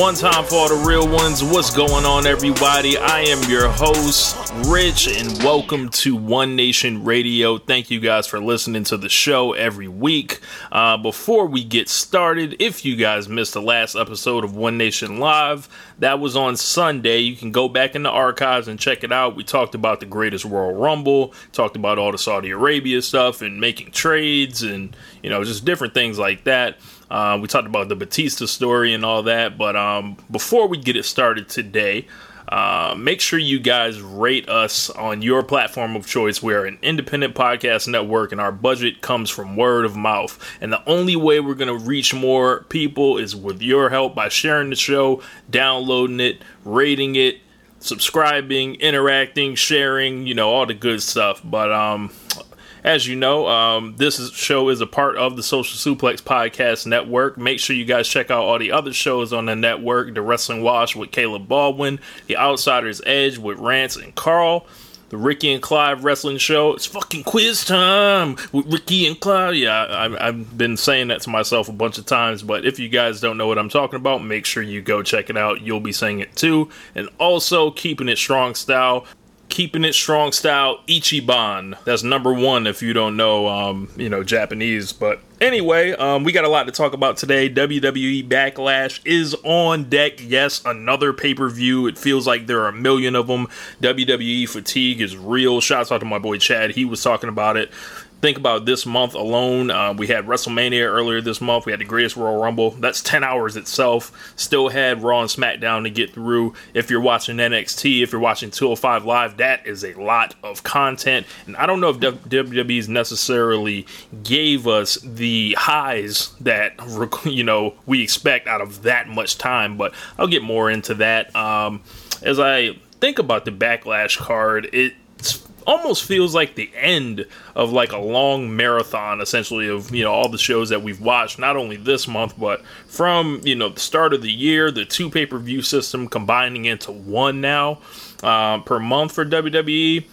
One time for the real ones. What's going on, everybody? I am your host, Rich, and welcome to One Nation Radio. Thank you guys for listening to the show every week. Uh, before we get started, if you guys missed the last episode of One Nation Live, that was on Sunday. You can go back in the archives and check it out. We talked about the greatest Royal Rumble, talked about all the Saudi Arabia stuff and making trades and, you know, just different things like that. Uh, we talked about the Batista story and all that, but um, before we get it started today, uh, make sure you guys rate us on your platform of choice. We're an independent podcast network, and our budget comes from word of mouth. And the only way we're going to reach more people is with your help by sharing the show, downloading it, rating it, subscribing, interacting, sharing, you know, all the good stuff. But um, as you know, um, this is, show is a part of the Social Suplex Podcast Network. Make sure you guys check out all the other shows on the network The Wrestling Wash with Caleb Baldwin, The Outsider's Edge with Rance and Carl, The Ricky and Clive Wrestling Show. It's fucking quiz time with Ricky and Clive. Yeah, I, I've been saying that to myself a bunch of times, but if you guys don't know what I'm talking about, make sure you go check it out. You'll be saying it too. And also, Keeping It Strong Style keeping it strong style ichiban. That's number one if you don't know um, you know japanese. But anyway um, we got a lot to talk about today. Wwe backlash is on deck. Yes another pay-per-view. It feels like there are a million of them wwe fatigue is real. Shouts out to my boy chad. He was talking about it think about this month alone. Uh, we had WrestleMania earlier this month. We had the Greatest Royal Rumble. That's 10 hours itself. Still had Raw and SmackDown to get through. If you're watching NXT, if you're watching 205 Live, that is a lot of content. And I don't know if WWE's necessarily gave us the highs that, you know, we expect out of that much time, but I'll get more into that. Um, as I think about the Backlash card, it's almost feels like the end of like a long marathon essentially of you know all the shows that we've watched not only this month but from you know the start of the year the two pay-per-view system combining into one now uh, per month for wwe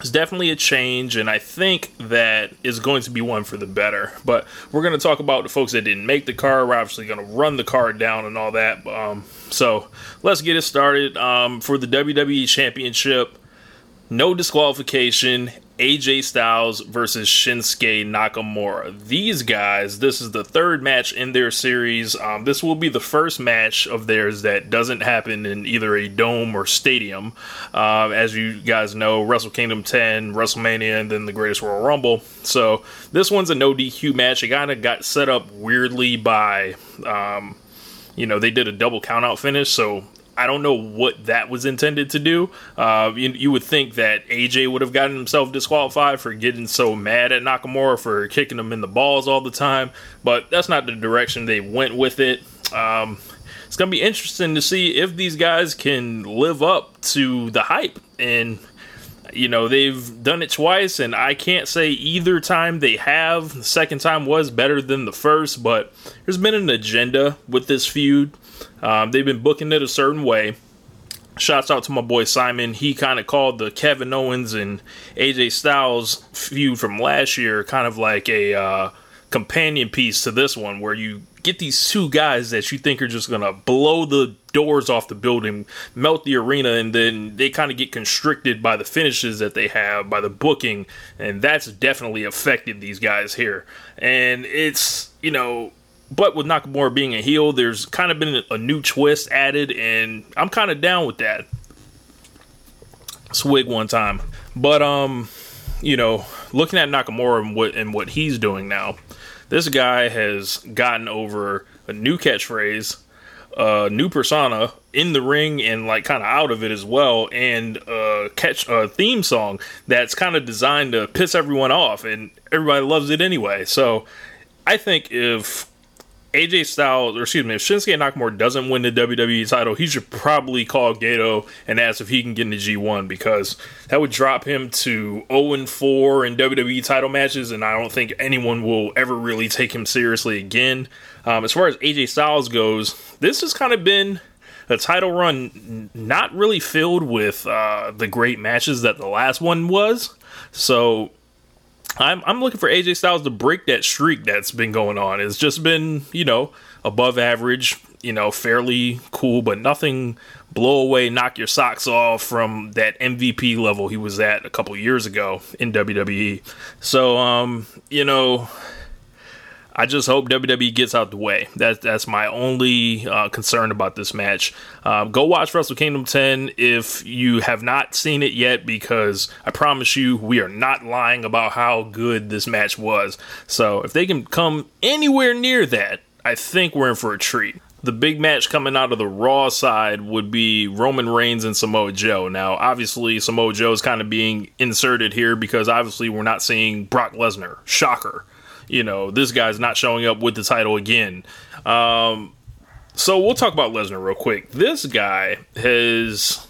it's definitely a change, and I think that is going to be one for the better. But we're going to talk about the folks that didn't make the card. We're obviously going to run the card down and all that. Um, so let's get it started. Um, for the WWE Championship, no disqualification. AJ Styles versus Shinsuke Nakamura. These guys, this is the third match in their series. Um, this will be the first match of theirs that doesn't happen in either a dome or stadium. Uh, as you guys know, Wrestle Kingdom 10, WrestleMania, and then the Greatest Royal Rumble. So this one's a no DQ match. It kind of got set up weirdly by. Um, you know, they did a double countout finish, so I don't know what that was intended to do. Uh, you, you, would think that AJ would have gotten himself disqualified for getting so mad at Nakamura for kicking him in the balls all the time, but that's not the direction they went with it. Um, it's going to be interesting to see if these guys can live up to the hype. And, you know, they've done it twice, and I can't say either time they have. The second time was better than the first, but there's been an agenda with this feud. Um, they've been booking it a certain way. Shouts out to my boy Simon. He kind of called the Kevin Owens and AJ Styles feud from last year kind of like a uh, companion piece to this one where you get these two guys that you think are just going to blow the doors off the building, melt the arena, and then they kind of get constricted by the finishes that they have, by the booking, and that's definitely affected these guys here. And it's, you know, but with Nakamura being a heel, there's kind of been a new twist added, and I'm kind of down with that. Swig one time. But, um, you know, looking at Nakamura and what, and what he's doing now, this guy has gotten over a new catchphrase, a new persona in the ring and like kind of out of it as well, and a catch a theme song that's kind of designed to piss everyone off, and everybody loves it anyway. So I think if AJ Styles, or excuse me, if Shinsuke Nakamura doesn't win the WWE title, he should probably call Gedo and ask if he can get in the G1 because that would drop him to 0 4 in WWE title matches, and I don't think anyone will ever really take him seriously again. Um, as far as AJ Styles goes, this has kind of been a title run not really filled with uh, the great matches that the last one was. So I'm I'm looking for AJ Styles to break that streak that's been going on. It's just been, you know, above average, you know, fairly cool, but nothing blow away, knock your socks off from that MVP level he was at a couple years ago in WWE. So, um, you know, I just hope WWE gets out the way. That's that's my only uh, concern about this match. Um, go watch Wrestle Kingdom 10 if you have not seen it yet, because I promise you, we are not lying about how good this match was. So if they can come anywhere near that, I think we're in for a treat. The big match coming out of the Raw side would be Roman Reigns and Samoa Joe. Now, obviously, Samoa Joe is kind of being inserted here because obviously we're not seeing Brock Lesnar. Shocker you know, this guy's not showing up with the title again. Um, so we'll talk about Lesnar real quick. This guy has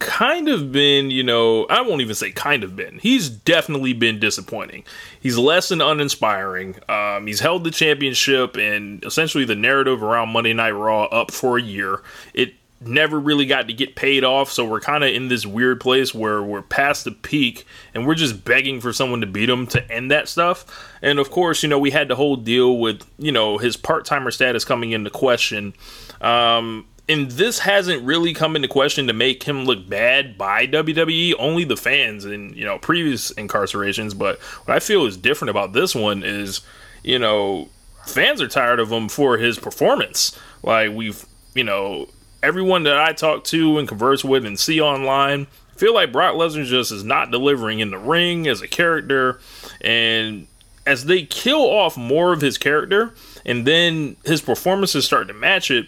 kind of been, you know, I won't even say kind of been. He's definitely been disappointing. He's less than uninspiring. Um, he's held the championship and essentially the narrative around Monday Night Raw up for a year. It never really got to get paid off, so we're kind of in this weird place where we're past the peak and we're just begging for someone to beat him to end that stuff. And of course, you know, we had the whole deal with, you know, his part timer status coming into question. Um, and this hasn't really come into question to make him look bad by WWE, only the fans and, you know, previous incarcerations. But what I feel is different about this one is, you know, fans are tired of him for his performance. Like, we've, you know, everyone that I talk to and converse with and see online feel like Brock Lesnar just is not delivering in the ring as a character. And as they kill off more of his character and then his performances start to match it,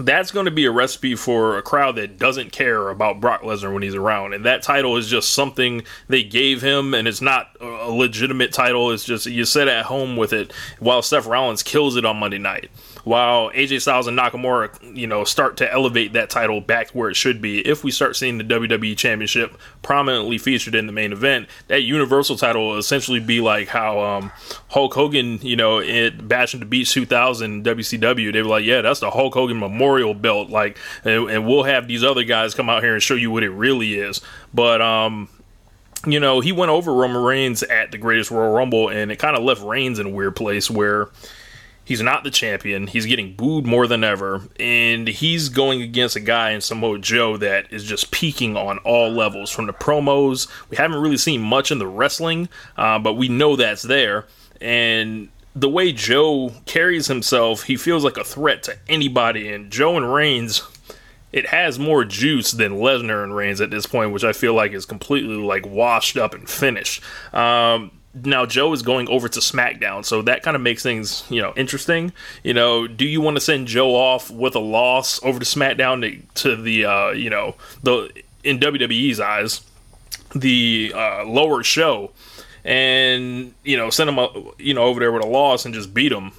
that's going to be a recipe for a crowd that doesn't care about Brock Lesnar when he's around. And that title is just something they gave him, and it's not a legitimate title. It's just you sit at home with it while Seth Rollins kills it on Monday night while AJ Styles and Nakamura, you know, start to elevate that title back where it should be, if we start seeing the WWE Championship prominently featured in the main event, that Universal title will essentially be like how um, Hulk Hogan, you know, Bash at the Beach 2000 WCW, they were like, yeah, that's the Hulk Hogan Memorial Belt, like, and, and we'll have these other guys come out here and show you what it really is. But um, you know, he went over Roman Reigns at the Greatest Royal Rumble, and it kind of left Reigns in a weird place where He's not the champion. He's getting booed more than ever. And he's going against a guy in Samoa Joe that is just peaking on all levels. From the promos, we haven't really seen much in the wrestling, uh, but we know that's there. And the way Joe carries himself, he feels like a threat to anybody. And Joe and Reigns, it has more juice than Lesnar and Reigns at this point, which I feel like is completely like washed up and finished. Um, now Joe is going over to SmackDown, so that kind of makes things you know interesting. You know, do you want to send Joe off with a loss over to SmackDown to, to the uh, you know the in WWE's eyes the uh, lower show, and you know send him you know over there with a loss and just beat him?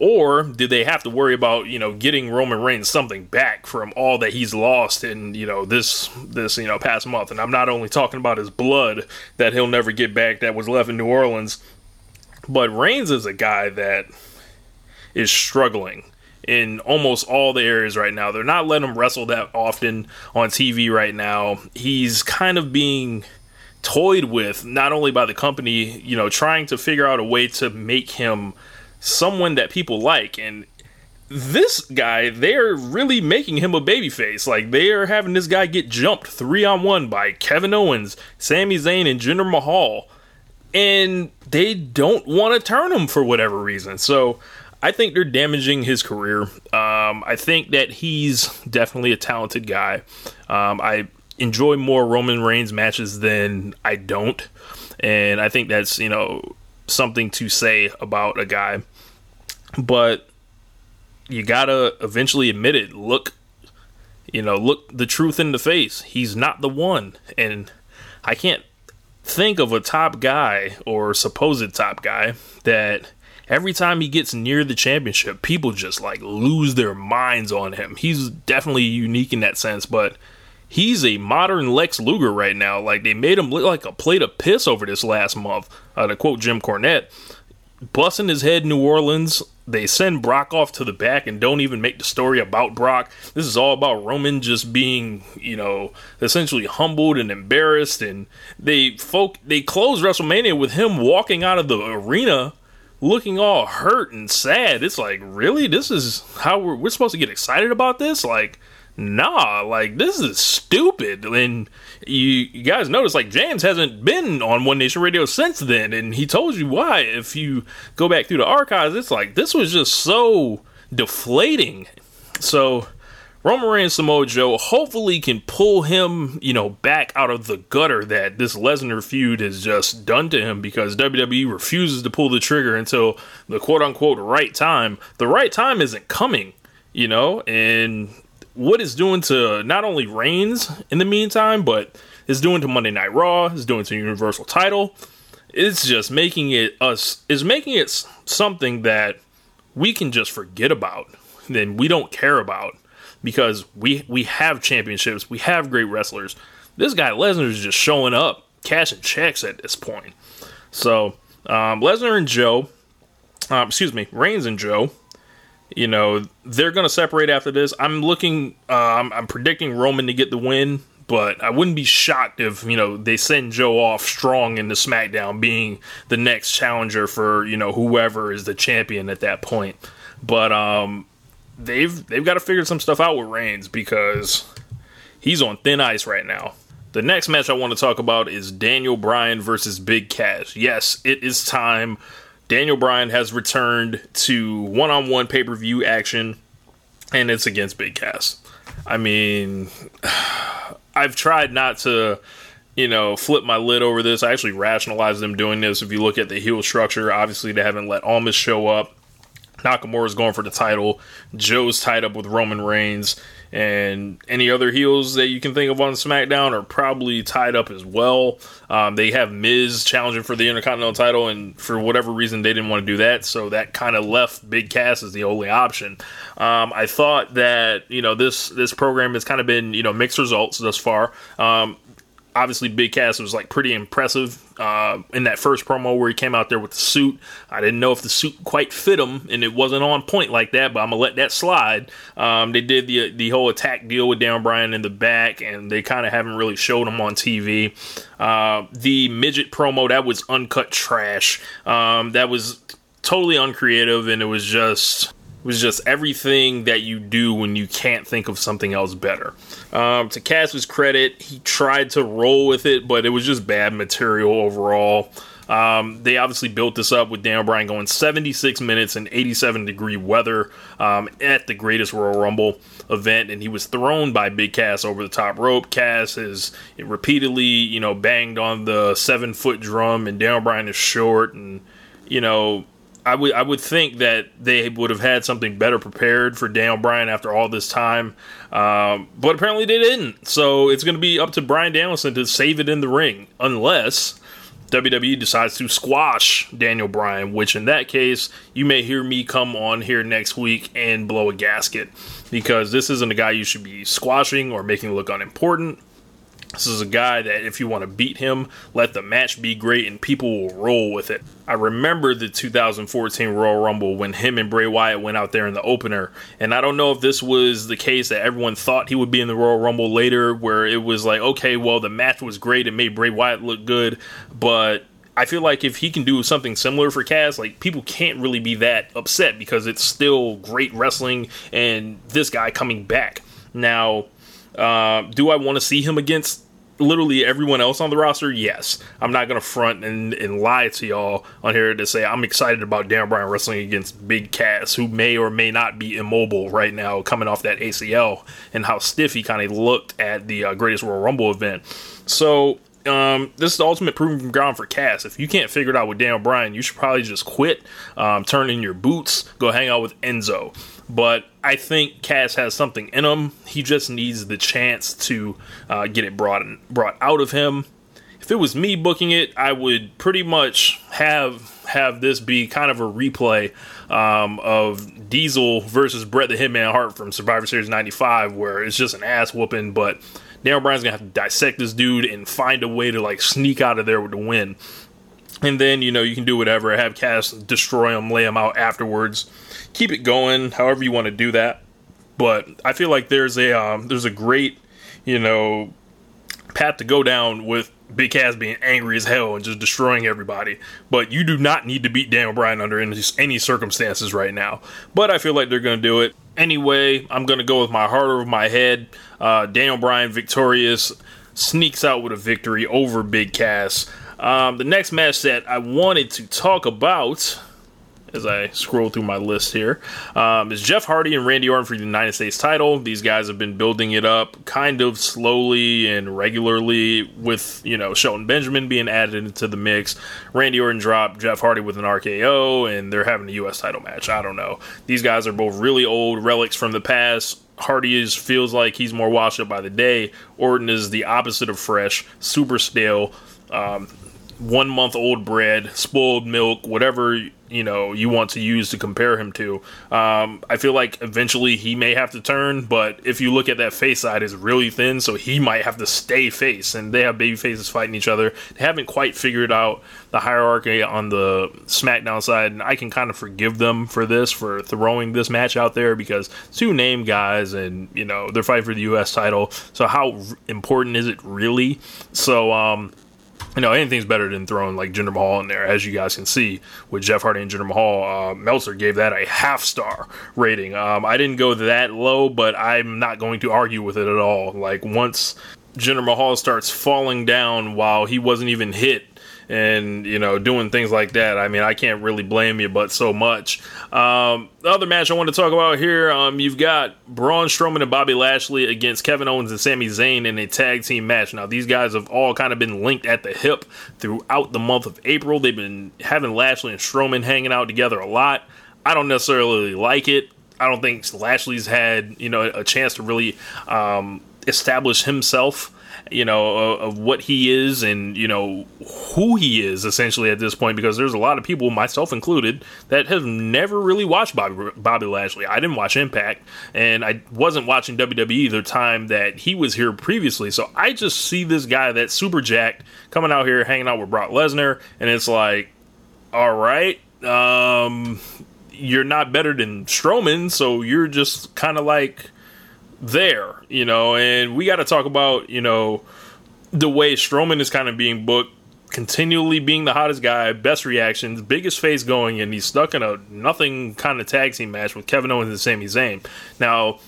Or did they have to worry about you know getting Roman Reigns something back from all that he's lost in you know this this you know past month? And I'm not only talking about his blood that he'll never get back that was left in New Orleans, but Reigns is a guy that is struggling in almost all the areas right now. They're not letting him wrestle that often on TV right now. He's kind of being toyed with not only by the company, you know, trying to figure out a way to make him someone that people like and this guy, they're really making him a babyface. Like they are having this guy get jumped three on one by Kevin Owens, Sami Zayn, and Jinder Mahal, and they don't want to turn him for whatever reason. So I think they're damaging his career. Um, I think that he's definitely a talented guy. Um, I enjoy more Roman Reigns matches than I don't, and I think that's you know something to say about a guy. But you gotta eventually admit it. Look, you know, look the truth in the face. He's not the one, and I can't think of a top guy or supposed top guy that every time he gets near the championship, people just like lose their minds on him. He's definitely unique in that sense, but he's a modern Lex Luger right now. Like they made him look like a plate of piss over this last month. Uh, to quote Jim Cornette, busting his head New Orleans. They send Brock off to the back and don't even make the story about Brock. This is all about Roman just being, you know, essentially humbled and embarrassed. And they folk they close WrestleMania with him walking out of the arena looking all hurt and sad. It's like, really? This is how we're, we're supposed to get excited about this? Like, nah, like this is stupid. And you, you guys notice like James hasn't been on One Nation Radio since then, and he told you why. If you go back through the archives, it's like this was just so deflating. So Roman Reigns Samoa Joe hopefully can pull him, you know, back out of the gutter that this Lesnar feud has just done to him because WWE refuses to pull the trigger until the quote unquote right time. The right time isn't coming, you know, and what it's doing to not only Reigns in the meantime, but it's doing to Monday Night Raw, it's doing to Universal title. It's just making it us is making it something that we can just forget about. Then we don't care about because we we have championships, we have great wrestlers. This guy Lesnar is just showing up, cashing checks at this point. So um, Lesnar and Joe, um, excuse me, Reigns and Joe you know, they're going to separate after this. I'm looking, uh, I'm, I'm predicting Roman to get the win, but I wouldn't be shocked if, you know, they send Joe off strong in the SmackDown being the next challenger for, you know, whoever is the champion at that point. But, um, they've, they've got to figure some stuff out with Reigns because he's on thin ice right now. The next match I want to talk about is Daniel Bryan versus Big Cass. Yes, it is time Daniel Bryan has returned to one on one pay per view action, and it's against Big Cass. I mean, I've tried not to, you know, flip my lid over this. I actually rationalize them doing this. If you look at the heel structure, obviously they haven't let Almas show up. Nakamura's going for the title. Joe's tied up with Roman Reigns and any other heels that you can think of on SmackDown are probably tied up as well. Um, they have Miz challenging for the Intercontinental title, and for whatever reason, they didn't want to do that, so that kind of left Big Cass as the only option. Um, I thought that you know this this program has kind of been you know mixed results thus far. Um, obviously Big Cass was like pretty impressive uh, in that first promo where he came out there with the suit. I didn't know if the suit quite fit him, and it wasn't on point like that. But I'm gonna let that slide. Um, they did the the whole attack deal with Dan Bryan in the back, and they kind of haven't really showed him on TV. Uh, the midget promo that was uncut trash. Um, that was totally uncreative, and it was just was just everything that you do when you can't think of something else better. Um, to Cass's credit, he tried to roll with it, but it was just bad material overall. Um, they obviously built this up with Dan Bryan going 76 minutes in 87 degree weather um, at the greatest Royal Rumble event, and he was thrown by Big Cass over the top rope. Cass has repeatedly, you know, banged on the seven foot drum, and Dan Bryan is short, and you know I would I would think that they would have had something better prepared for Daniel Bryan after all this time, um, but apparently they didn't. So it's going to be up to Bryan Danielson to save it in the ring, unless WWE decides to squash Daniel Bryan. Which in that case, you may hear me come on here next week and blow a gasket because this isn't a guy you should be squashing or making look unimportant. This is a guy that if you want to beat him, let the match be great and people will roll with it. I remember the 2014 Royal Rumble when him and Bray Wyatt went out there in the opener. And I don't know if this was the case that everyone thought he would be in the Royal Rumble later, where it was like, okay, well, the match was great and made Bray Wyatt look good, but I feel like if he can do something similar for Cass, like people can't really be that upset because it's still great wrestling and this guy coming back. Now, uh, do I want to see him against literally everyone else on the roster? Yes. I'm not going to front and, and lie to y'all on here to say I'm excited about Dan Bryan wrestling against Big Cass, who may or may not be immobile right now coming off that ACL and how stiff he kind of looked at the uh, Greatest Royal Rumble event. So um, this is the ultimate proving ground for Cass. If you can't figure it out with Daniel Bryan, you should probably just quit, um, turn in your boots, go hang out with Enzo. But I think Cass has something in him. He just needs the chance to uh, get it brought brought out of him. If it was me booking it, I would pretty much have have this be kind of a replay um, of Diesel versus Bret the Hitman Hart from Survivor Series '95, where it's just an ass whooping, but Daniel Bryan's gonna have to dissect this dude and find a way to like sneak out of there with the win. And then you know you can do whatever, have Cass destroy them lay them out afterwards, keep it going, however you want to do that. But I feel like there's a um, there's a great you know path to go down with Big Cass being angry as hell and just destroying everybody. But you do not need to beat Daniel Bryan under any, circumstances right now. But I feel like they're to do it. Anyway, I'm to go with my heart over my head. Uh, Daniel Bryan victorious, sneaks out with a victory over Big Cass. Um, the next match that I wanted to talk about as I scroll through my list here, um, is Jeff Hardy and Randy Orton for the United States title. These guys have been building it up kind of slowly and regularly with, you know, Shelton Benjamin being added into the mix. Randy Orton dropped Jeff Hardy with an RKO, and they're having a U.S. title match. I don't know. These guys are both really old relics from the past. Hardy is feels like he's more washed up by the day. Orton is the opposite of fresh, super stale. Um, one month old bread, spoiled milk, whatever you know you want to use to compare him to. Um, I feel like eventually he may have to turn, but if you look at that face side, is really thin, so he might have to stay face. And they have baby faces fighting each other. They haven't quite figured out the hierarchy on the SmackDown side, and I can kind of forgive them for this for throwing this match out there because two name guys, and you know they're fighting for the U.S. title. So how important is it really? So um you know, anything's better than throwing like Jinder Mahal in there, as you guys can see with Jeff Hardy and Jinder Mahal. Uh, Meltzer gave that a half star rating. Um, I didn't go that low, but I'm not going to argue with it at all. Like once Jinder Mahal starts falling down while he wasn't even hit and you know doing things like that. I mean, I can't really blame you, but so much. Um, the other match I want to talk about here, um, you've got Braun Strowman and Bobby Lashley against Kevin Owens and Sami Zayn in a tag team match. Now, these guys have all kind of been linked at the hip throughout the month of April. They've been having Lashley and Strowman hanging out together a lot. I don't necessarily like it. I don't think Lashley's had you know a chance to really um, establish himself you know, of what he is and, you know, who he is essentially at this point because there's a lot of people, myself included, that have never really watched Bobby, Bobby Lashley. I didn't watch Impact and I wasn't watching WWE the time that he was here previously. So I just see this guy that's super jacked coming out here hanging out with Brock Lesnar and it's like, all right, um, you're not better than Strowman, so you're just kind of like there, you know, and we got to talk about, you know, the way Strowman is kind of being booked, continually being the hottest guy, best reactions, biggest face going, and he's stuck in a nothing kind of tag team match with Kevin Owens and Sami Zayn. Now,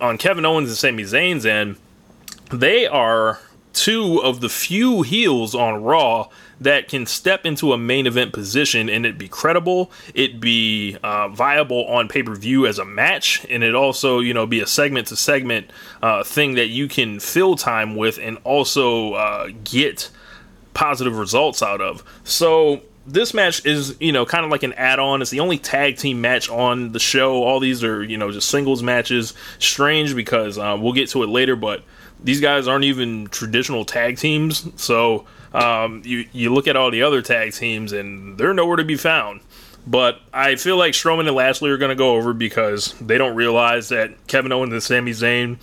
on Kevin Owens and Sami Zayn's end, they are two of the few heels on Raw that can step into a main event position and it be credible, it be uh, viable on pay per view as a match, and it also you know be a segment to segment thing that you can fill time with and also uh, get positive results out of. So this match is you know kind of like an add-on. It's the only tag team match on the show. All these are you know just singles matches. Strange because uh, we'll get to it later but these guys aren't even traditional tag teams so um, you you look at all the other tag teams and they're nowhere to be found. But I feel like Strowman and Lashley are going to go over because they don't realize that Kevin Owens and Sami Zayn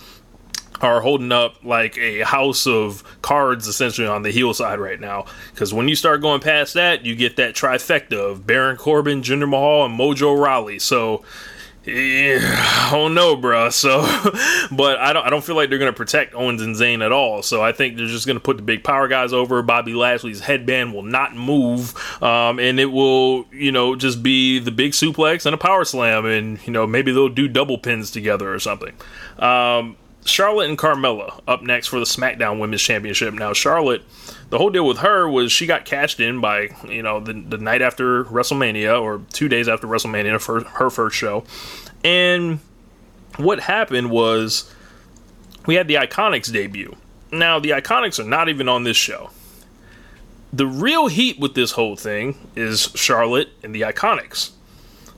are holding up like a house of cards essentially on the heel side right now. Because when you start going past that, you get that trifecta of Baron Corbin, Jinder Mahal, and Mojo Rawley. So yeah, I don't know, bro. So, but I don't. I don't feel like they're going to protect Owens and Zayn at all. So I think they're just going to put the big power guys over. Bobby Lashley's headband will not move, um, and it will, you know, just be the big suplex and a power slam, and you know maybe they'll do double pins together or something. Um, Charlotte and Carmella up next for the SmackDown Women's Championship. Now, Charlotte, the whole deal with her was she got cashed in by, you know, the, the night after WrestleMania or two days after WrestleMania for her first show. And what happened was we had the Iconics debut. Now, the Iconics are not even on this show. The real heat with this whole thing is Charlotte and the Iconics.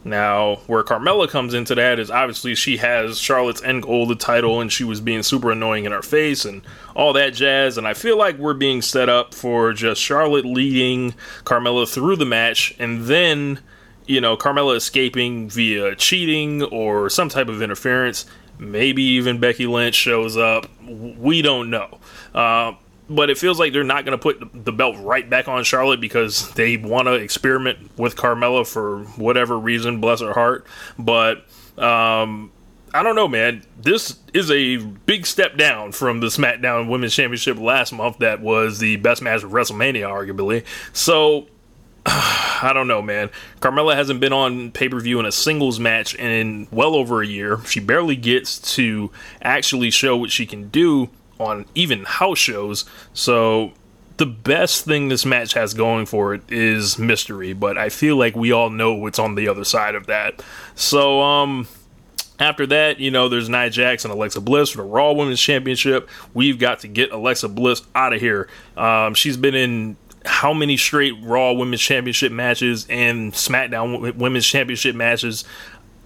Now, where Carmella comes into that is obviously she has Charlotte's end goal, the title, and she was being super annoying in her face and all that jazz. And I feel like we're being set up for just Charlotte leading Carmella through the match and then, you know, Carmella escaping via cheating or some type of interference. Maybe even Becky Lynch shows up. We don't know. Uh, but it feels like they're not going to put the belt right back on Charlotte because they want to experiment with Carmella for whatever reason, bless her heart. But um, I don't know, man. This is a big step down from the SmackDown Women's Championship last month that was the best match of WrestleMania, arguably. So. I don't know, man. Carmella hasn't been on pay per view in a singles match in well over a year. She barely gets to actually show what she can do on even house shows. So the best thing this match has going for it is mystery, but I feel like we all know what's on the other side of that. So um after that, you know, there's Nia Jax and Alexa Bliss for the Raw Women's Championship. We've got to get Alexa Bliss out of here. Um, she's been in how many straight Raw Women's Championship matches and SmackDown Women's Championship matches?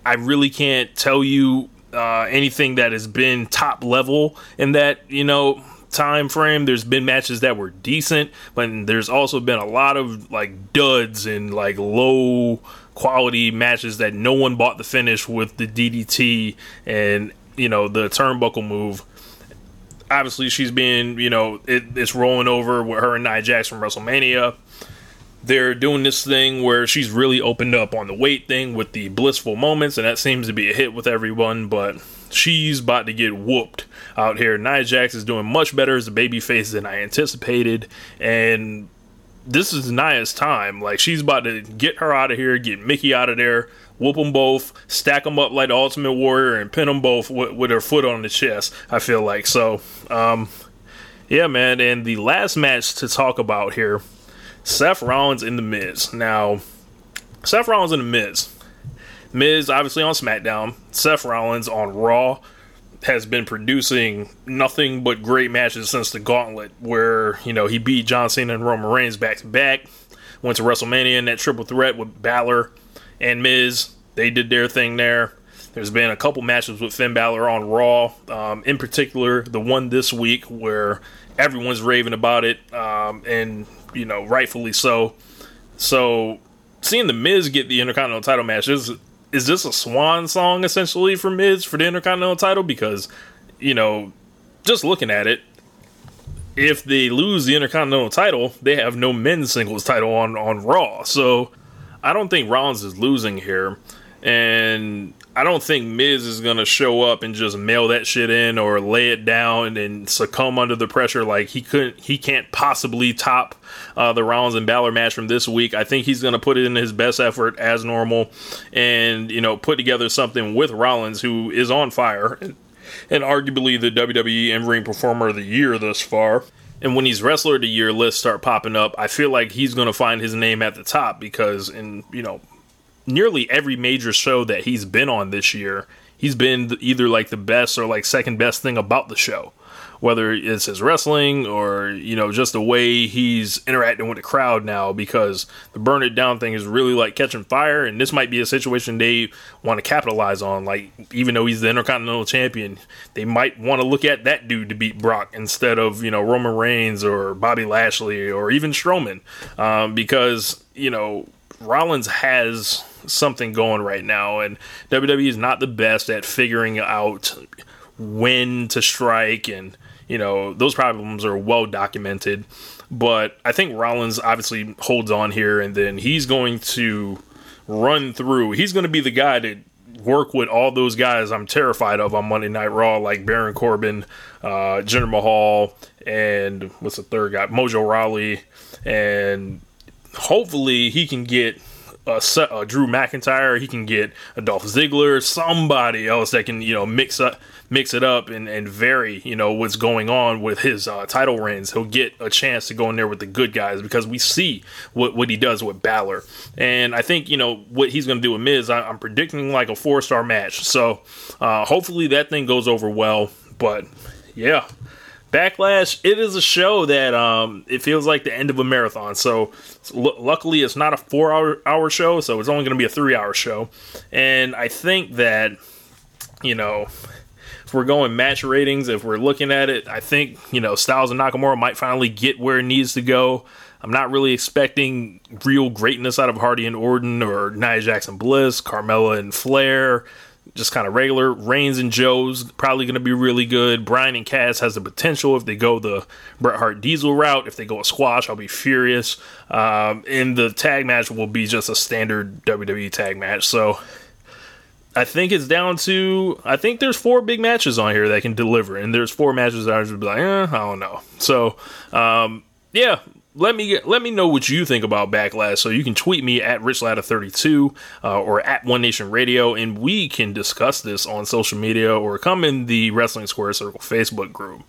I really can't tell you uh, anything that has been top level in that you know time frame. There's been matches that were decent, but there's also been a lot of like duds and like low quality matches that no one bought the finish with the DDT and you know the turnbuckle move. Obviously, she's been you know it, it's rolling over with her and Nia Jax from WrestleMania they're doing this thing where she's really opened up on the weight thing with the blissful moments, and that seems to be a hit with everyone. But she's about to get whooped out here. Nia Jax is doing much better as a babyface than I anticipated, and this is Nia's time. Like she's about to get her out of here, get Mickie out of there, whoop them both, stack them up like the Ultimate Warrior, and pin them both with, with her foot on the chest. I feel like so. Um, yeah, man. And the last match to talk about here Seth Rollins in the Miz. Now, Seth Rollins in the Miz. Miz obviously on SmackDown. Seth Rollins on Raw has been producing nothing but great matches since the Gauntlet, where you know he beat John Cena and Roman Reigns back to back. Went to WrestleMania in that triple threat with Balor and Miz. They did their thing there. There's been a couple matches with Finn Balor on Raw, um, in particular the one this week where everyone's raving about it, um, and you know, rightfully so. So seeing the Miz get the Intercontinental title match is is this a swan song essentially for Miz for the Intercontinental title? Because you know, just looking at it, if they lose the Intercontinental title, they have no men's singles title on on Raw. So I don't think Rollins is losing here, and I don't think Miz is gonna show up and just mail that shit in or lay it down and succumb under the pressure. Like he couldn't, he can't possibly top uh, the Rollins and Balor match from this week. I think he's gonna put it in his best effort as normal, and you know put together something with Rollins, who is on fire and, and arguably the WWE in ring performer of the year thus far. And when these wrestler of the year lists start popping up, I feel like he's going to find his name at the top because, in you know, nearly every major show that he's been on this year, he's been either like the best or like second best thing about the show. Whether it's his wrestling or, you know, just the way he's interacting with the crowd now because the burn it down thing is really like catching fire. And this might be a situation they want to capitalize on. Like, even though he's the Intercontinental Champion, they might want to look at that dude to beat Brock instead of, you know, Roman Reigns or Bobby Lashley or even Strowman. Um, because, you know, Rollins has something going right now, and WWE is not the best at figuring out when to strike, and you know those problems are well documented. But I think Rollins obviously holds on here, and then he's going to run through. He's going to be the guy to work with all those guys I'm terrified of on Monday Night Raw, like Baron Corbin, uh, Jinder Mahal, and what's the third guy? Mojo Rawley, and hopefully he can get a, a Drew McIntyre. He can get a Dolph Ziggler, somebody else that can you know mix up mix it up and, and vary, you know, what's going on with his uh, title reigns. He'll get a chance to go in there with the good guys because we see what, what he does with Balor. And I think, you know, what he's going to do with Miz, I, am predicting like a four star match. So uh, hopefully that thing goes over well. But yeah. Backlash, it is a show that um, it feels like the end of a marathon. So, l- luckily, it's not a four hour hour show, so it's only going to be a three hour show. And I think that, you know, if we're going match ratings, if we're looking at it, I think, you know, Styles and Nakamura might finally get where it needs to go. I'm not really expecting real greatness out of Hardy and Orton or Nia Jax and Bliss, Carmella and Flair. Just kind of regular. Reigns and Joe's probably going to be really good. Bryan and Cass has the potential if they go the Bret Hart Diesel route. If they go a squash, I'll be furious. Um, and the tag match will be just a standard WWE tag match. So I think it's down to I think there's four big matches on here that can deliver, and there's four matches that I just be like, eh, I don't know. So, um, yeah, let me let me know what you think about Backlash. So you can tweet me at Richlatta32 uh, or at One Nation Radio, and we can discuss this on social media or come in the Wrestling Square Circle Facebook group.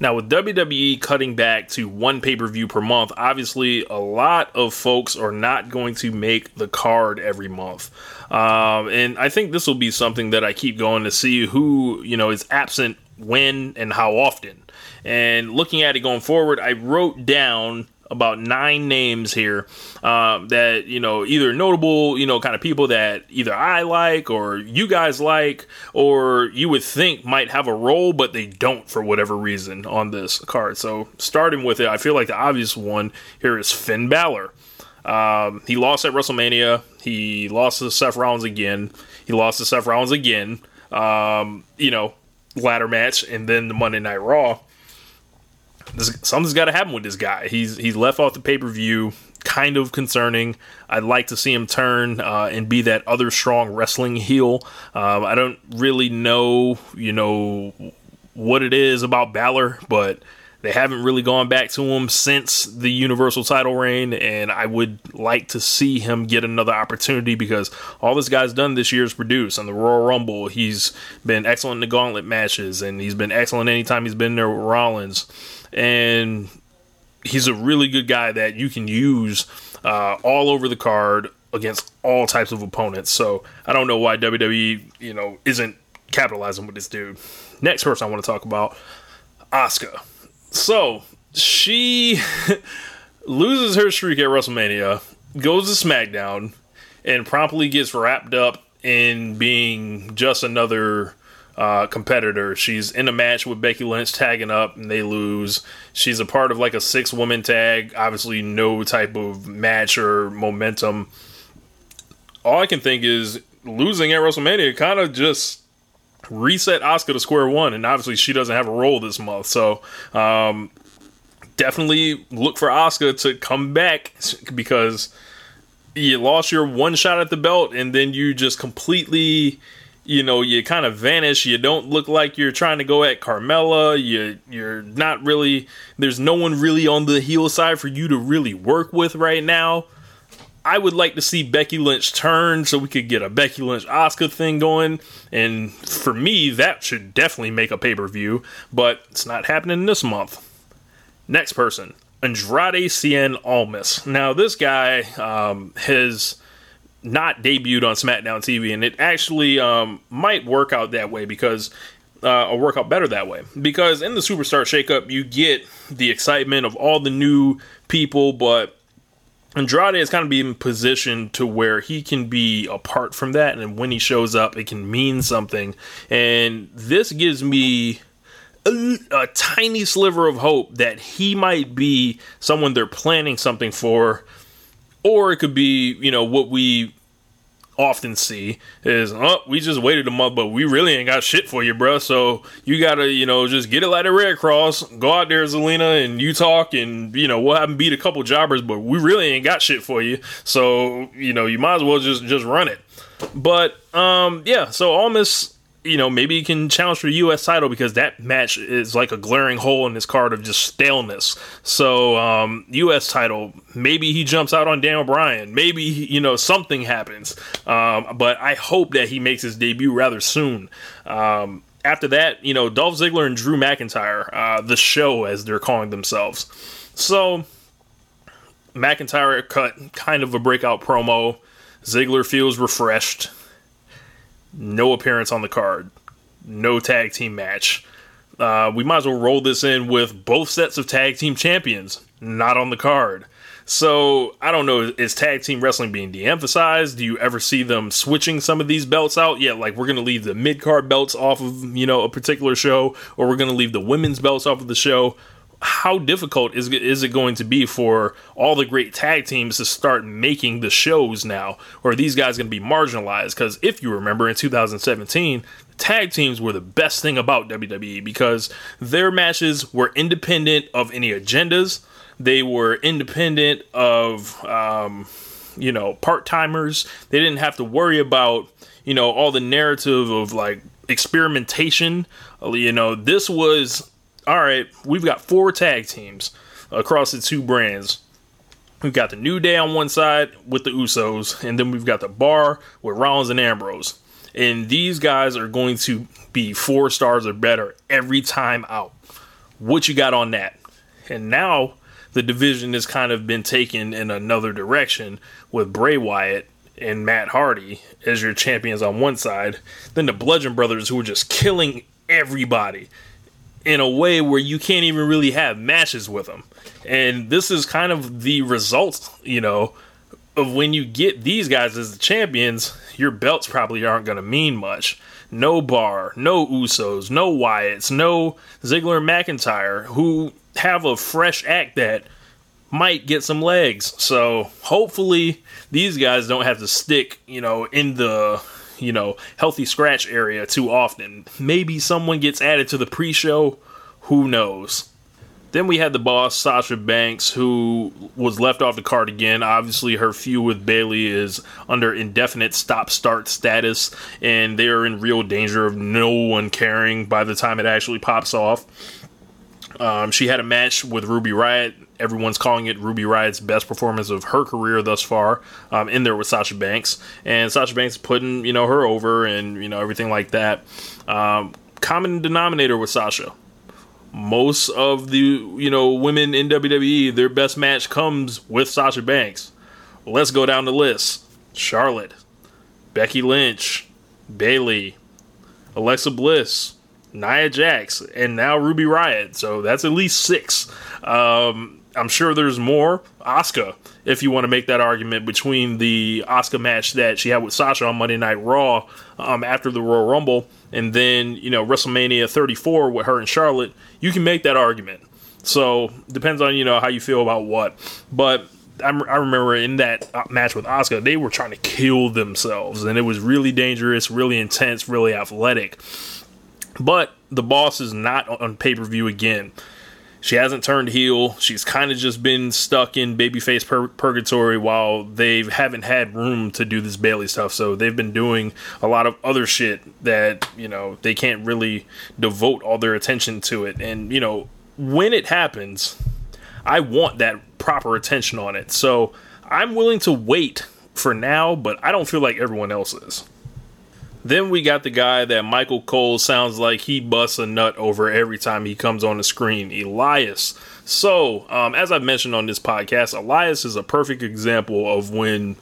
Now, with WWE cutting back to one pay per view per month, obviously a lot of folks are not going to make the card every month. Um, and I think this will be something that I keep going to see who, you know, is absent when and how often. And looking at it going forward, I wrote down about nine names here um, that you know either notable you know kind of people that either I like or you guys like or you would think might have a role but they don't for whatever reason on this card. So starting with it, I feel like the obvious one here is Finn Balor. Um, he lost at WrestleMania. He lost to Seth Rollins again. He lost to Seth Rollins again. Um, you know, ladder match and then the Monday Night Raw this, something's got to happen with this guy. He's he's left off the pay per view. Kind of concerning. I'd like to see him turn uh, and be that other strong wrestling heel. Um, I don't really know, you know, what it is about Balor, but they haven't really gone back to him since the Universal title reign, and I would like to see him get another opportunity because all this guy's done this year is produce. On the Royal Rumble, he's been excellent in the gauntlet matches, and he's been excellent anytime he's been there with Rollins and he's a really good guy that you can use uh, all over the card against all types of opponents. So I don't know why WWE, you know, isn't capitalizing with this dude. Next person I want to talk about, Asuka. So she loses her streak at WrestleMania, goes to SmackDown, and promptly gets wrapped up in being just another uh, competitor. She's in a match with Becky Lynch, tagging up, and they lose. She's a part of like a six woman tag. Obviously, no type of match or momentum. All I can think is losing at WrestleMania kind of just reset Asuka to square one, and obviously she doesn't have a role this month. So um, definitely look for Asuka to come back because you lost your one shot at the belt, and then you just completely you know, you kind of vanish. You don't look like you're trying to go at Carmella. You you're not really. There's no one really on the heel side for you to really work with right now. I would like to see Becky Lynch turn so we could get a Becky Lynch Asuka thing going. And for me, that should definitely make a pay per view, but it's not happening this month. Next person, Andrade Cien Almas. Now, this guy um, has not debuted on SmackDown TV, and it actually um, might work out that way because uh, or work out better that way because in the superstar shakeup you get the excitement of all the new people, but Andrade is kind of being positioned to where he can be apart from that, and when he shows up, it can mean something. And this gives me a, a, tiny sliver of hope that he might be someone they're planning something for or it could be you know what we often see is, oh, we just waited a month, but we really ain't got shit for you, bro. So you gotta, you know, just get it like a Red Cross, go out there, Zelina, and you talk, and you know, we'll have them beat a couple jobbers, but we really ain't got shit for you. So you know, you might as well just just run it. But um, yeah, so Almas you know, maybe he can challenge for the U.S. title because that match is like a glaring hole in his card of just staleness. So, um, U.S. title, maybe he jumps out on Daniel Bryan. Maybe, you know, something happens. Um, but I hope that he makes his debut rather soon. Um, after that, you know, Dolph Ziggler and Drew McIntyre, uh, the show as they're calling themselves. So, McIntyre cut kind of a breakout promo. Ziggler feels refreshed no appearance on the card, no tag team match. Uh, we might as well roll this in with both sets of tag team champions not on the card. So I don't know, is tag team wrestling being de-emphasized? Do you ever see them switching some of these belts out? Yeah, like we're gonna leave the mid card belts off of you know a particular show, or we're gonna leave the women's belts off of the show how difficult is is it going to be for all the great tag teams to start making the shows now? Or are these guys going to be marginalized? Because if you remember in 2017, tag teams were the best thing about WWE because their matches were independent of any agendas. They were independent of, um, you know, part timers. They didn't have to worry about, you know, all the narrative of like experimentation. You know, this was all right, we've got four tag teams across the two brands. We've got the New Day on one side with the Usos, and then we've got the Bar with Rollins and Ambrose. And these guys are going to be four stars or better every time out. What you got on that? And now the division has kind of been taken in another direction with Bray Wyatt and Matt Hardy as your champions on one side, then the Bludgeon Brothers who are just killing everybody in a way where you can't even really have matches with them. And this is kind of the result, you know, of when you get these guys as the champions, your belts probably aren't going to mean much. No Bar, no Usos, no Wyatts, no Ziggler McIntyre, who have a fresh act that might get some legs. So hopefully these guys don't have to stick, you know, in the you know, healthy scratch area too often. Maybe someone gets added to the pre show, who knows? Then we had the boss, Sasha Banks, who was left off the card again. Obviously, her feud with Bayley is under indefinite stop start status, and they are in real danger of no one caring by the time it actually pops off. Um, she had a match with Ruby Riott everyone's calling it Ruby Riott's best performance of her career thus far. Um, in there with Sasha Banks, and Sasha Banks putting you know her over, and you know everything like that. Um, common denominator with Sasha. Most of the you know women in WWE, their best match comes with Sasha Banks. Let's go down the list: Charlotte, Becky Lynch, Bayley, Alexa Bliss, Nia Jax, and now Ruby Riott. So that's at least six. Um, I'm sure there's more. Asuka, if you want to make that argument between the Asuka match that she had with Sasha on Monday Night Raw um, after the Royal Rumble, and then you know WrestleMania 34 with her and Charlotte, you can make that argument. So depends on you know how you feel about what. But I, I remember in that uh, match with Asuka, they were trying to kill themselves, and it was really dangerous, really intense, really athletic. But the boss is not on pay per view again. She hasn't turned heel. She's kind of just been stuck in babyface pur- purgatory while they haven't had room to do this Bayley stuff. So they've been doing a lot of other shit that, you know, they can't really devote all their attention to it. And, you know, when it happens, I want that proper attention on it. So I'm willing to wait for now, but I don't feel like everyone else is. Then we got the guy that Michael Cole sounds like he busts a nut over every time he comes on the screen, Elias. So, um, as I've mentioned on this podcast, Elias is a perfect example of when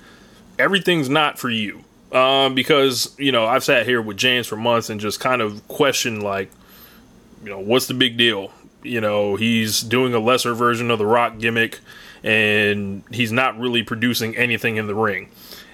everything's not for you. Um, because, you know, I've sat here with James for months and just kind of questioned, like, you know, what's the big deal? You know, he's doing a lesser version of the rock gimmick and he's not really producing anything in the ring.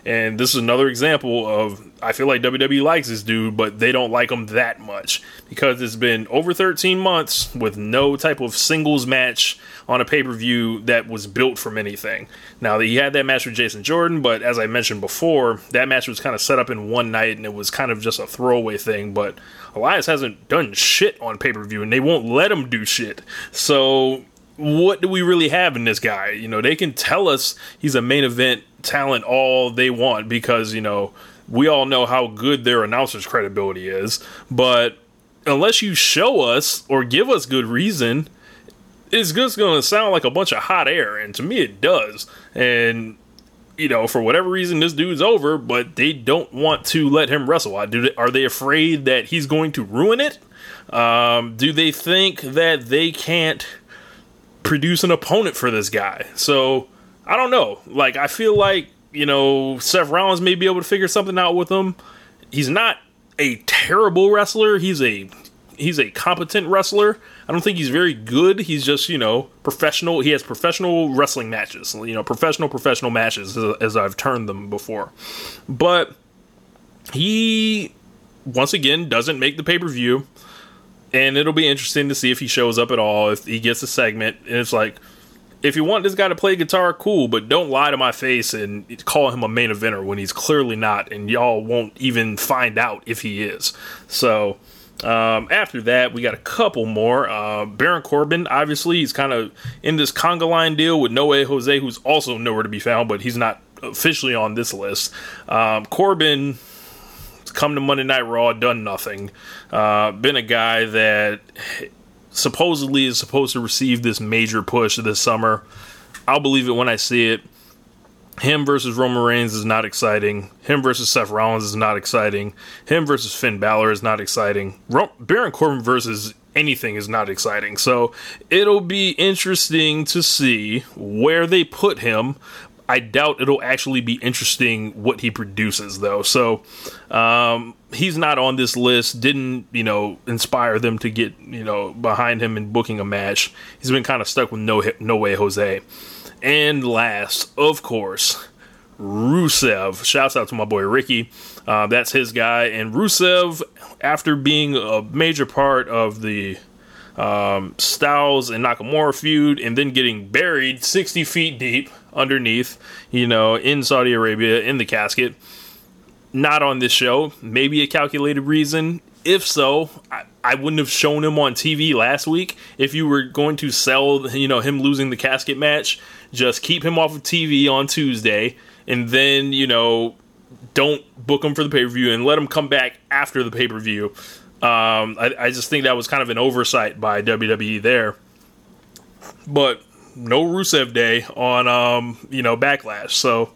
And this is another example of I feel like WWE likes this dude, but they don't like him that much because it's been over 13 months with no type of singles match on a pay per view that was built from anything. Now, he had that match with Jason Jordan, but as I mentioned before, that match was kind of set up in one night and it was kind of just a throwaway thing. But Elias hasn't done shit on pay per view and they won't let him do shit. So, what do we really have in this guy? You know, they can tell us he's a main event talent all they want because, you know, we all know how good their announcer's credibility is. But unless you show us or give us good reason, it's just going to sound like a bunch of hot air. And to me, it does. And, you know, for whatever reason, this dude's over, but they don't want to let him wrestle. Are they afraid that he's going to ruin it? Um, do they think that they can't produce an opponent for this guy? So, I don't know. Like, I feel like, you know, Seth Rollins may be able to figure something out with him. He's not a terrible wrestler. He's a he's a competent wrestler. I don't think he's very good. He's just you know professional. He has professional wrestling matches. You know, professional professional matches as, as I've turned them before. But he once again doesn't make the pay per view, and it'll be interesting to see if he shows up at all. If he gets a segment, and it's like. If you want this guy to play guitar, cool, but don't lie to my face and call him a main eventer when he's clearly not, and y'all won't even find out if he is. So, um, after that, we got a couple more. Uh, Baron Corbin, obviously, he's kind of in this conga line deal with No Way Jose, who's also nowhere to be found, but he's not officially on this list. Um, Corbin come to Monday Night Raw, done nothing. Uh, been a guy that supposedly is supposed to receive this major push this summer. I'll believe it when I see it him versus Roman Reigns is not exciting. Him versus Seth Rollins is not exciting. Him versus Finn Balor is not exciting. Ro- Baron Corbin versus anything is not exciting. So it'll be interesting to see where they put him. I doubt it'll actually be interesting what he produces, though. So um, he's not on this list. Didn't you know inspire them to get you know behind him in booking a match. He's been kind of stuck with no no way Jose. And last, of course, Rusev. Shouts out to my boy Ricky. Uh, that's his guy. And Rusev, after being a major part of the um, Styles and Nakamura feud and then getting buried 60 feet deep underneath, you know, in Saudi Arabia in the casket, not on this show. Maybe a calculated reason. If so, I, I wouldn't have shown him on TV last week. If you were going to sell, you know, him losing the casket match, just keep him off of TV on Tuesday, and then you know, don't book him for the pay per view and let him come back after the pay per view. Um, I, I just think that was kind of an oversight by WWE there. But no Rusev Day on um, you know Backlash, so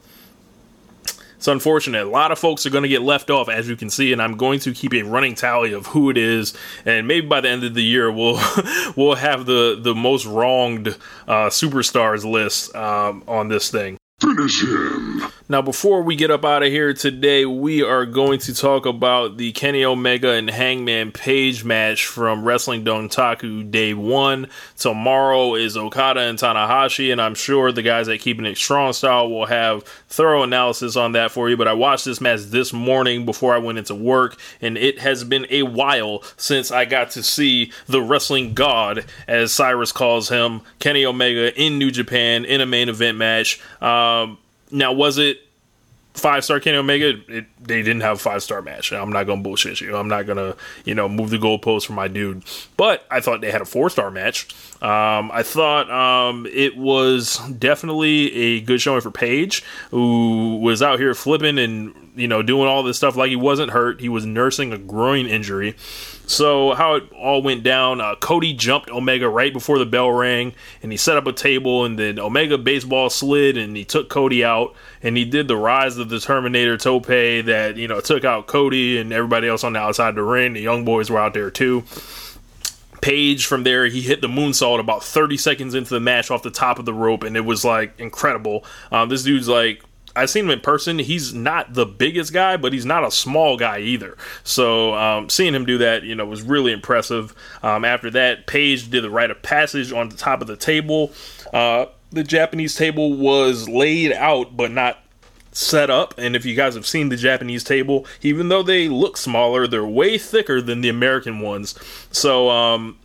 it's unfortunate. A lot of folks are going to get left off, as you can see, and I'm going to keep a running tally of who it is, and maybe by the end of the year, we'll we'll have the the most wronged uh, superstars list um, on this thing. Finish him. Now, before we get up out of here today, we are going to talk about the Kenny Omega and Hangman Page match from Wrestling Dontaku Day 1. Tomorrow is Okada and Tanahashi, and I'm sure the guys at Keeping It Strong Style will have thorough analysis on that for you. But I watched this match this morning before I went into work, and it has been a while since I got to see the wrestling god, as Cyrus calls him, Kenny Omega in New Japan in a main event match. Uh, Um, now, was it five star Kenny Omega? It, they didn't have a five star match. I'm not gonna bullshit you. I'm not gonna you know move the goalpost for my dude. But I thought they had a four star match. Um, I thought um, it was definitely a good showing for Page, who was out here flipping and you know doing all this stuff like he wasn't hurt. He was nursing a groin injury. So how it all went down, uh, Cody jumped Omega right before the bell rang, and he set up a table, and then Omega baseball slid, and he took Cody out, and he did the rise of the Terminator tope that you know took out Cody and everybody else on the outside the ring. The young boys were out there too. Page from there, he hit the moonsault about 30 seconds into the match off the top of the rope, and it was like incredible. Um, this dude's like I've seen him in person. He's not the biggest guy, but he's not a small guy either. So um, seeing him do that, you know, was really impressive. Um, after that, Page did the rite of passage on the top of the table. Uh, the Japanese table was laid out, but not set up and if you guys have seen the Japanese table even though they look smaller they're way thicker than the American ones so um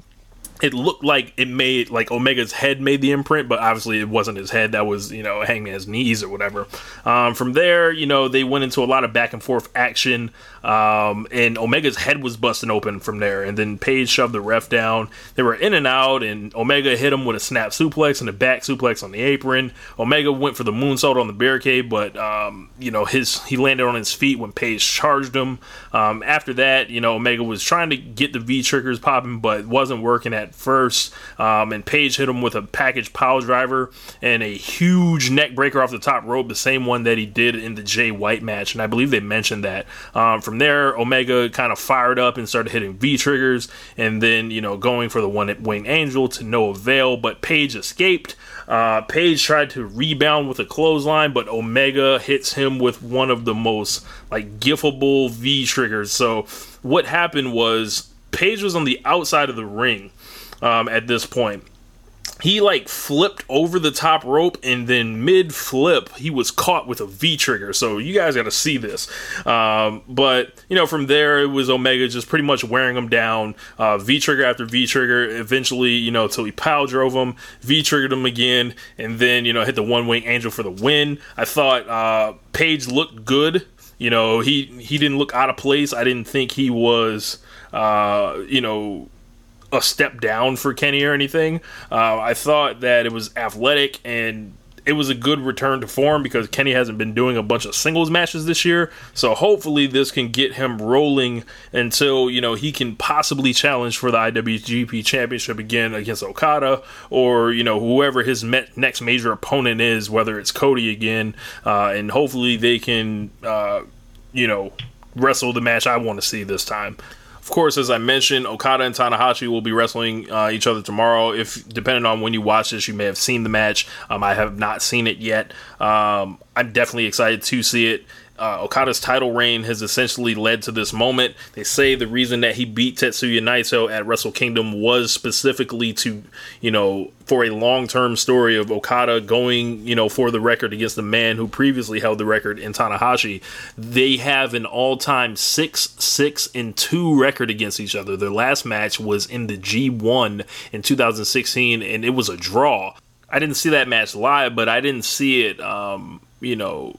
it looked like it made like Omega's head made the imprint, but obviously it wasn't his head. That was you know Hangman's knees or whatever. Um, from there, you know they went into a lot of back and forth action. Um, and Omega's head was busting open from there. And then Page shoved the ref down. They were in and out, and Omega hit him with a snap suplex and a back suplex on the apron. Omega went for the moonsault on the barricade, but um, you know his he landed on his feet when Page charged him. Um, after that, you know Omega was trying to get the V triggers popping, but wasn't working at first. Um, and Page hit him with a package pile driver and a huge neck breaker off the top rope, the same one that he did in the Jay White match. And I believe they mentioned that. Um, from there, Omega kind of fired up and started hitting V triggers, and then you know going for the one winged angel to no avail. But Page escaped. Uh, Page tried to rebound with a clothesline, but Omega hits him with one of the most like gifable V triggers. So what happened was Page was on the outside of the ring um, at this point. He like flipped over the top rope and then mid flip he was caught with a v trigger so you guys got to see this. Um, but you know from there it was omega just pretty much wearing him down uh, v trigger after v trigger eventually you know until he pile drove him v triggered him again and then you know hit the one wing angel for the win. I thought uh, page looked good. You know he he didn't look out of place. I didn't think he was uh, you know a step down for Kenny or anything. Uh, I thought that it was athletic and it was a good return to form because Kenny hasn't been doing a bunch of singles matches this year. So hopefully this can get him rolling until, you know, he can possibly challenge for the IWGP championship again against Okada or, you know, whoever his next major opponent is, whether it's Cody again. Uh, and hopefully they can, uh, you know, wrestle the match I want to see this time. Of course, as I mentioned, Okada and Tanahashi will be wrestling uh, each other tomorrow. If depending on when you watch this, you may have seen the match. Um, I have not seen it yet. Um, I'm definitely excited to see it uh, Okada's title reign has essentially led to this moment. They say the reason that he beat Tetsuya Naito at Wrestle Kingdom was specifically to, you know, for a long term story of Okada going, you know, for the record against the man who previously held the record in Tanahashi. They have an all time 6 6 and 2 record against each other. Their last match was in the G1 in 2016, and it was a draw. I didn't see that match live, but I didn't see it, um, you know,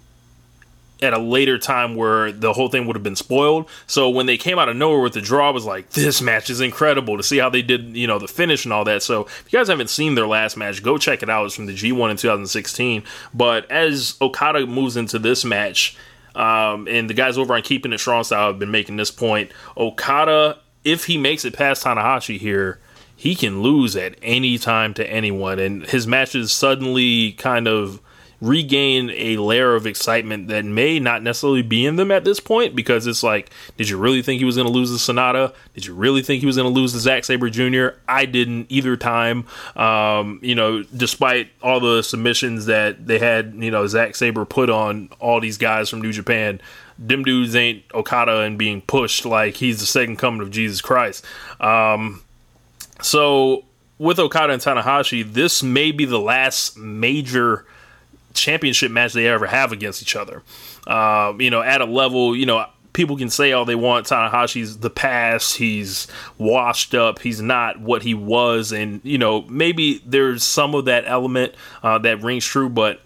at a later time where the whole thing would have been spoiled. So when they came out of nowhere with the draw, I was like, this match is incredible to see how they did, you know, the finish and all that. So if you guys haven't seen their last match, go check it out. It's from the G1 in 2016. But as Okada moves into this match, um, and the guys over on Keeping It Strong Style have been making this point, Okada, if he makes it past Tanahashi here, he can lose at any time to anyone. And his matches suddenly kind of regain a layer of excitement that may not necessarily be in them at this point because it's like, did you really think he was going to lose the Naito? Did you really think he was going to lose the Zack Sabre Jr.? I didn't either time. Um, you know, despite all the submissions that they had, you know, Zack Sabre put on all these guys from New Japan. Them dudes ain't Okada and being pushed like he's the second coming of Jesus Christ. Um, so with Okada and Tanahashi, this may be the last major championship match they ever have against each other. Uh, you know, at a level, you know, people can say all they want. Tanahashi's the past. He's washed up. He's not what he was, and you know, maybe there's some of that element uh, that rings true, but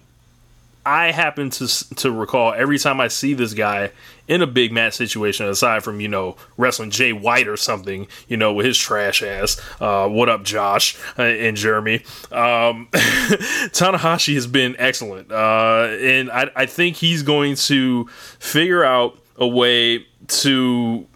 I happen to to recall every time I see this guy in a big match situation, aside from you know wrestling Jay White or something, you know, with his trash ass. Uh, what up, Josh uh, and Jeremy? Um, Tanahashi has been excellent, uh, and I, I think he's going to figure out a way to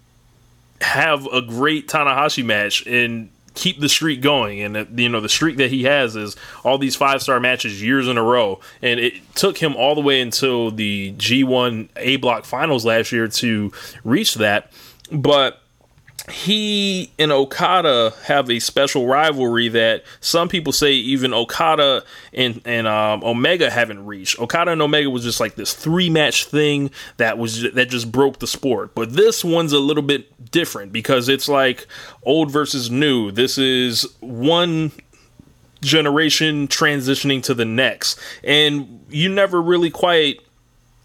have a great Tanahashi match and keep the streak going. And uh, you know the streak that he has is all these five star matches years in a row, and it took him all the way until the G1 A Block Finals last year to reach that. But he and Okada have a special rivalry that some people say even Okada and and um, Omega haven't reached. Okada and Omega was just like this three match thing that was that just broke the sport. But this one's a little bit different because it's like old versus new. This is one generation transitioning to the next, and you never really quite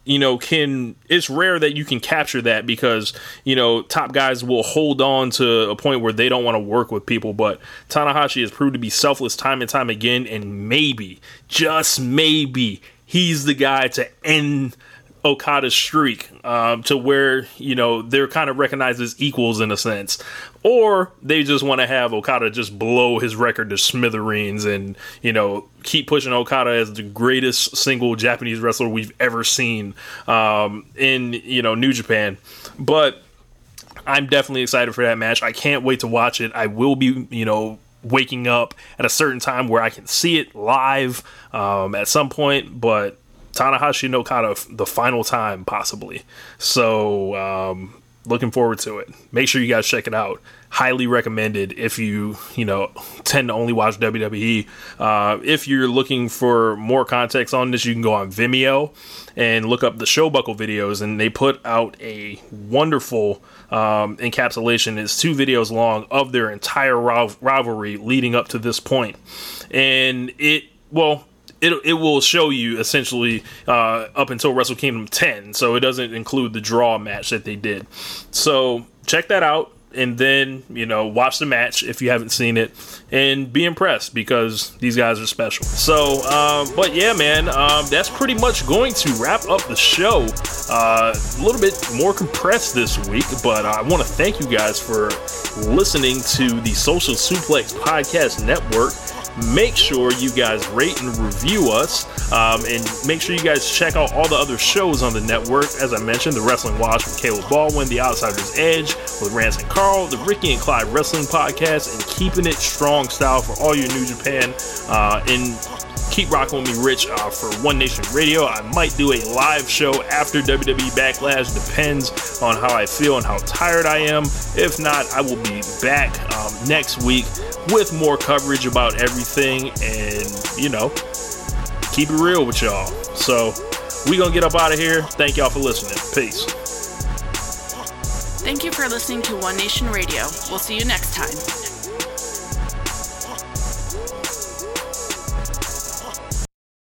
you know, can it's rare that you can capture that because you know top guys will hold on to a point where they don't want to work with people. But Tanahashi has proved to be selfless time and time again, and maybe, just maybe, he's the guy to end Okada's streak um, to where you know they're kind of recognized as equals in a sense, or they just want to have Okada just blow his record to smithereens and you know keep pushing Okada as the greatest single Japanese wrestler we've ever seen um, in you know New Japan, but. I'm definitely excited for that match. I can't wait to watch it. I will be, you know, waking up at a certain time where I can see it live um, at some point, but Tanahashi no Okada the final time possibly. So um, looking forward to it. Make sure you guys check it out. Highly recommended if you you know tend to only watch WWE. Uh, if you're looking for more context on this, you can go on Vimeo and look up the Showbuckle videos, and they put out a wonderful um, encapsulation. It's two videos long of their entire rivalry leading up to this point, and it well it, it will show you essentially uh, up until Wrestle Kingdom 10. So it doesn't include the draw match that they did. So check that out and then you know watch the match if you haven't seen it and be impressed because these guys are special so um, but yeah man um, that's pretty much going to wrap up the show uh, a little bit more compressed this week but i want to thank you guys for listening to the social suplex podcast network make sure you guys rate and review us. Um, and make sure you guys check out all the other shows on the network. As I mentioned, the Wrestling Watch with Caleb Baldwin, The Outsider's Edge with Rance and Carl, the Ricky and Clyde Wrestling Podcast, and Keeping It Strong Style for all your New Japan uh, and keep rocking with me, Rich, uh, for One Nation Radio. I might do a live show after WWE Backlash. Depends on how I feel and how tired I am. If not, I will be back um, next week with more coverage about everything and, you know, keep it real with y'all. So, we gonna get up out of here. Thank y'all for listening. Peace. Thank you for listening to One Nation Radio. We'll see you next time.